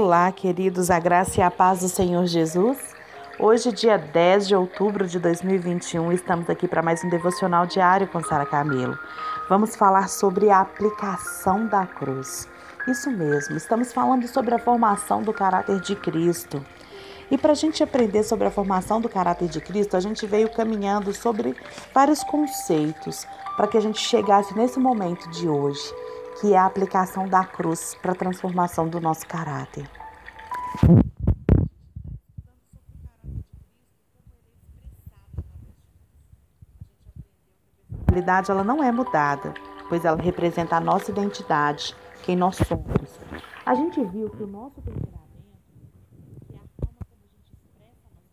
Olá, queridos, a graça e a paz do Senhor Jesus. Hoje, dia 10 de outubro de 2021, estamos aqui para mais um devocional diário com Sara Camelo. Vamos falar sobre a aplicação da cruz. Isso mesmo, estamos falando sobre a formação do caráter de Cristo. E para a gente aprender sobre a formação do caráter de Cristo, a gente veio caminhando sobre vários conceitos para que a gente chegasse nesse momento de hoje que é a aplicação da cruz para a transformação do nosso caráter. A realidade ela não é mudada, pois ela representa a nossa identidade, quem nós somos. A gente viu que o nosso temperamento e a forma como a gente expressa a nossa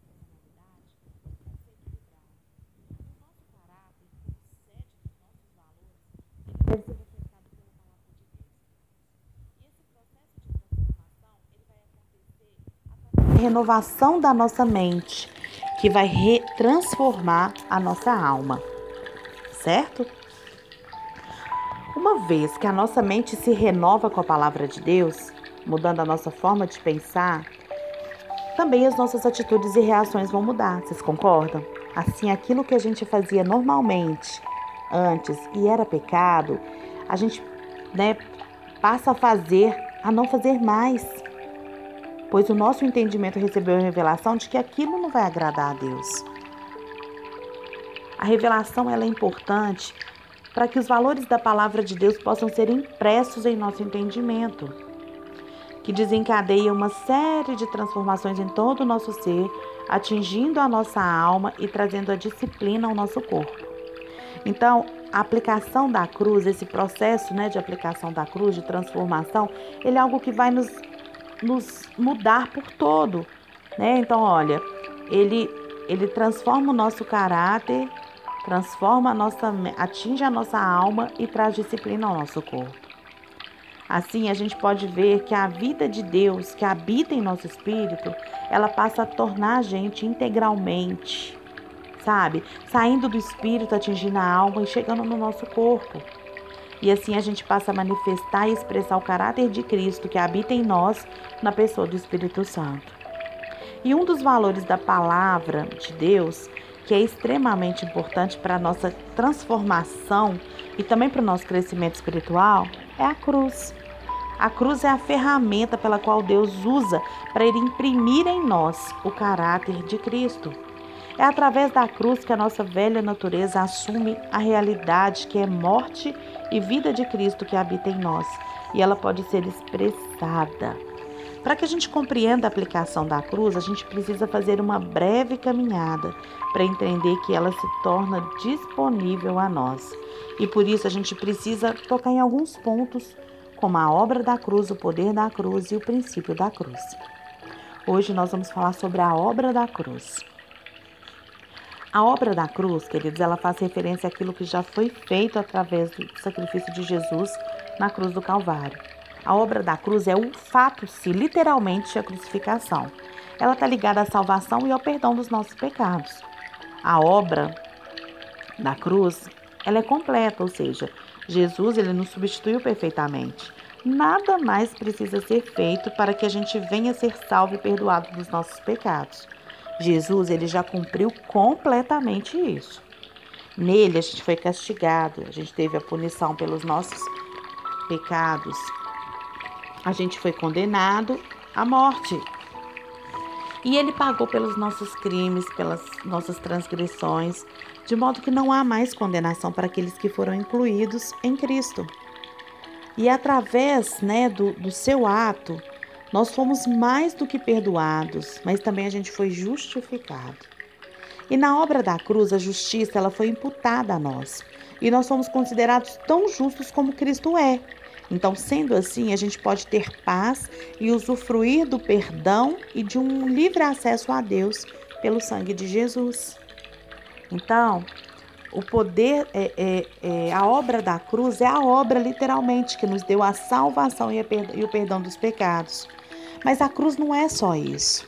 personalidade o nosso caráter, como sede dos nossos valores, deve ser renovação da nossa mente, que vai transformar a nossa alma, certo? Uma vez que a nossa mente se renova com a palavra de Deus, mudando a nossa forma de pensar, também as nossas atitudes e reações vão mudar, vocês concordam? Assim, aquilo que a gente fazia normalmente antes e era pecado, a gente né, passa a fazer, a não fazer mais pois o nosso entendimento recebeu a revelação de que aquilo não vai agradar a Deus. A revelação ela é importante para que os valores da palavra de Deus possam ser impressos em nosso entendimento, que desencadeia uma série de transformações em todo o nosso ser, atingindo a nossa alma e trazendo a disciplina ao nosso corpo. Então, a aplicação da cruz, esse processo né, de aplicação da cruz, de transformação, ele é algo que vai nos nos mudar por todo, né? Então, olha, ele ele transforma o nosso caráter, transforma a nossa atinge a nossa alma e traz disciplina ao nosso corpo. Assim, a gente pode ver que a vida de Deus que habita em nosso espírito, ela passa a tornar a gente integralmente, sabe? Saindo do espírito, atingindo a alma e chegando no nosso corpo. E assim a gente passa a manifestar e expressar o caráter de Cristo que habita em nós na pessoa do Espírito Santo. E um dos valores da palavra de Deus, que é extremamente importante para a nossa transformação e também para o nosso crescimento espiritual, é a cruz. A cruz é a ferramenta pela qual Deus usa para ele imprimir em nós o caráter de Cristo. É através da cruz que a nossa velha natureza assume a realidade que é morte e vida de Cristo que habita em nós, e ela pode ser expressada. Para que a gente compreenda a aplicação da cruz, a gente precisa fazer uma breve caminhada para entender que ela se torna disponível a nós. E por isso a gente precisa tocar em alguns pontos, como a obra da cruz, o poder da cruz e o princípio da cruz. Hoje nós vamos falar sobre a obra da cruz. A obra da cruz, queridos, ela faz referência àquilo que já foi feito através do sacrifício de Jesus na cruz do Calvário. A obra da cruz é o fato, se literalmente, a crucificação. Ela está ligada à salvação e ao perdão dos nossos pecados. A obra da cruz, ela é completa, ou seja, Jesus ele nos substituiu perfeitamente. Nada mais precisa ser feito para que a gente venha ser salvo e perdoado dos nossos pecados. Jesus ele já cumpriu completamente isso. Nele a gente foi castigado, a gente teve a punição pelos nossos pecados. A gente foi condenado à morte. E ele pagou pelos nossos crimes, pelas nossas transgressões, de modo que não há mais condenação para aqueles que foram incluídos em Cristo. E através né, do, do seu ato, nós fomos mais do que perdoados, mas também a gente foi justificado. E na obra da cruz, a justiça ela foi imputada a nós. E nós somos considerados tão justos como Cristo é. Então, sendo assim, a gente pode ter paz e usufruir do perdão e de um livre acesso a Deus pelo sangue de Jesus. Então, o poder, é, é, é, a obra da cruz é a obra literalmente que nos deu a salvação e, a, e o perdão dos pecados. Mas a cruz não é só isso.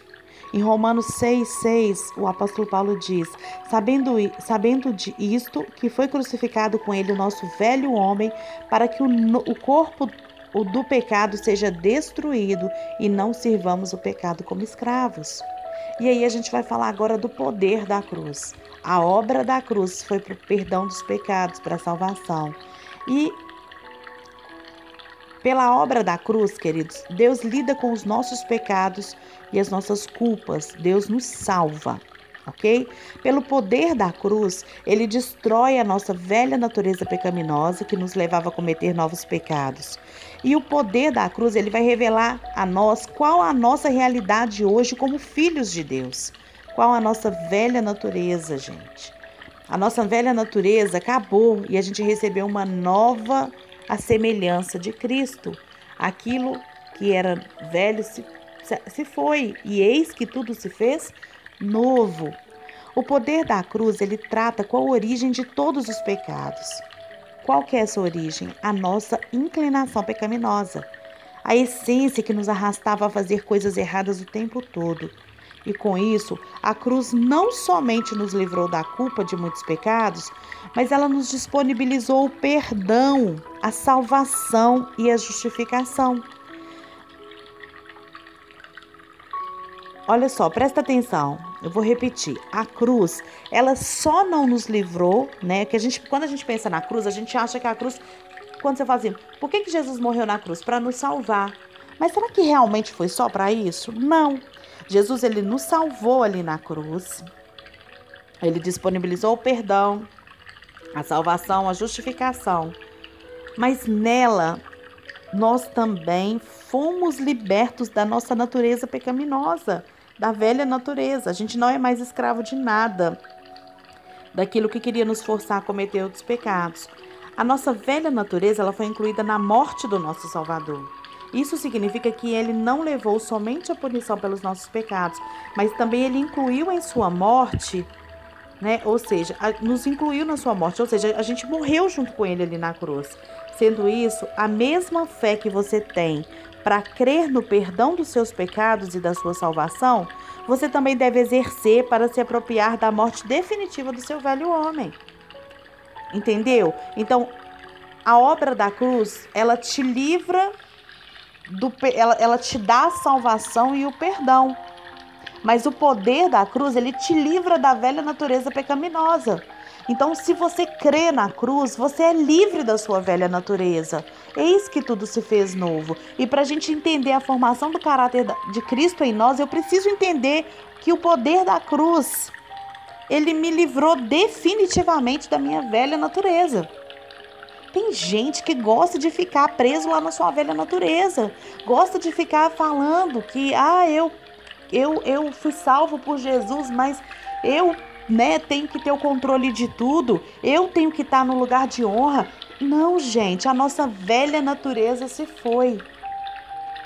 Em Romanos 6,6, o apóstolo Paulo diz: sabendo, sabendo de isto, que foi crucificado com ele o nosso velho homem, para que o, o corpo o do pecado seja destruído e não sirvamos o pecado como escravos. E aí a gente vai falar agora do poder da cruz. A obra da cruz foi para o perdão dos pecados, para a salvação. E pela obra da cruz, queridos, Deus lida com os nossos pecados e as nossas culpas. Deus nos salva ok? Pelo poder da cruz, ele destrói a nossa velha natureza pecaminosa que nos levava a cometer novos pecados. E o poder da cruz, ele vai revelar a nós qual a nossa realidade hoje como filhos de Deus. Qual a nossa velha natureza, gente. A nossa velha natureza acabou e a gente recebeu uma nova a semelhança de Cristo. Aquilo que era velho se, se foi, e eis que tudo se fez novo. O poder da cruz, ele trata qual a origem de todos os pecados. Qual que é essa origem? A nossa inclinação pecaminosa. A essência que nos arrastava a fazer coisas erradas o tempo todo. E com isso, a cruz não somente nos livrou da culpa de muitos pecados, mas ela nos disponibilizou o perdão, a salvação e a justificação. Olha só, presta atenção. Eu vou repetir. A cruz, ela só não nos livrou, né? Que a gente, quando a gente pensa na cruz, a gente acha que a cruz, quando você fala assim, por que, que Jesus morreu na cruz? Para nos salvar. Mas será que realmente foi só para isso? Não. Jesus ele nos salvou ali na cruz. Ele disponibilizou o perdão, a salvação, a justificação. Mas nela nós também fomos libertos da nossa natureza pecaminosa da velha natureza. A gente não é mais escravo de nada daquilo que queria nos forçar a cometer outros pecados. A nossa velha natureza ela foi incluída na morte do nosso Salvador. Isso significa que ele não levou somente a punição pelos nossos pecados, mas também ele incluiu em sua morte, né? Ou seja, nos incluiu na sua morte, ou seja, a gente morreu junto com ele ali na cruz. Sendo isso, a mesma fé que você tem para crer no perdão dos seus pecados e da sua salvação, você também deve exercer para se apropriar da morte definitiva do seu velho homem. Entendeu? Então, a obra da cruz, ela te livra do ela, ela te dá a salvação e o perdão. Mas o poder da cruz, ele te livra da velha natureza pecaminosa. Então, se você crê na cruz, você é livre da sua velha natureza. Eis que tudo se fez novo. E para a gente entender a formação do caráter de Cristo em nós, eu preciso entender que o poder da cruz, ele me livrou definitivamente da minha velha natureza. Tem gente que gosta de ficar preso lá na sua velha natureza, gosta de ficar falando que, ah, eu, eu, eu fui salvo por Jesus, mas eu né, tenho que ter o controle de tudo, eu tenho que estar no lugar de honra. Não, gente, a nossa velha natureza se foi.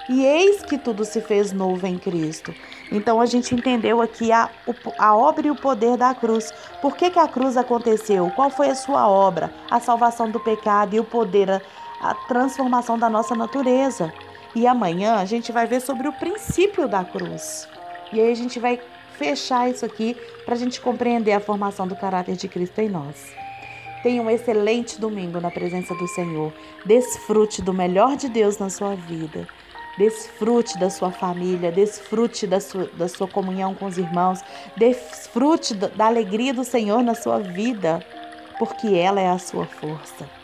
E eis que tudo se fez novo em Cristo. Então a gente entendeu aqui a, a obra e o poder da cruz. Por que, que a cruz aconteceu? Qual foi a sua obra? A salvação do pecado e o poder, a, a transformação da nossa natureza. E amanhã a gente vai ver sobre o princípio da cruz. E aí a gente vai fechar isso aqui para a gente compreender a formação do caráter de Cristo em nós. Tenha um excelente domingo na presença do Senhor. Desfrute do melhor de Deus na sua vida. Desfrute da sua família, desfrute da sua, da sua comunhão com os irmãos, desfrute da alegria do Senhor na sua vida, porque ela é a sua força.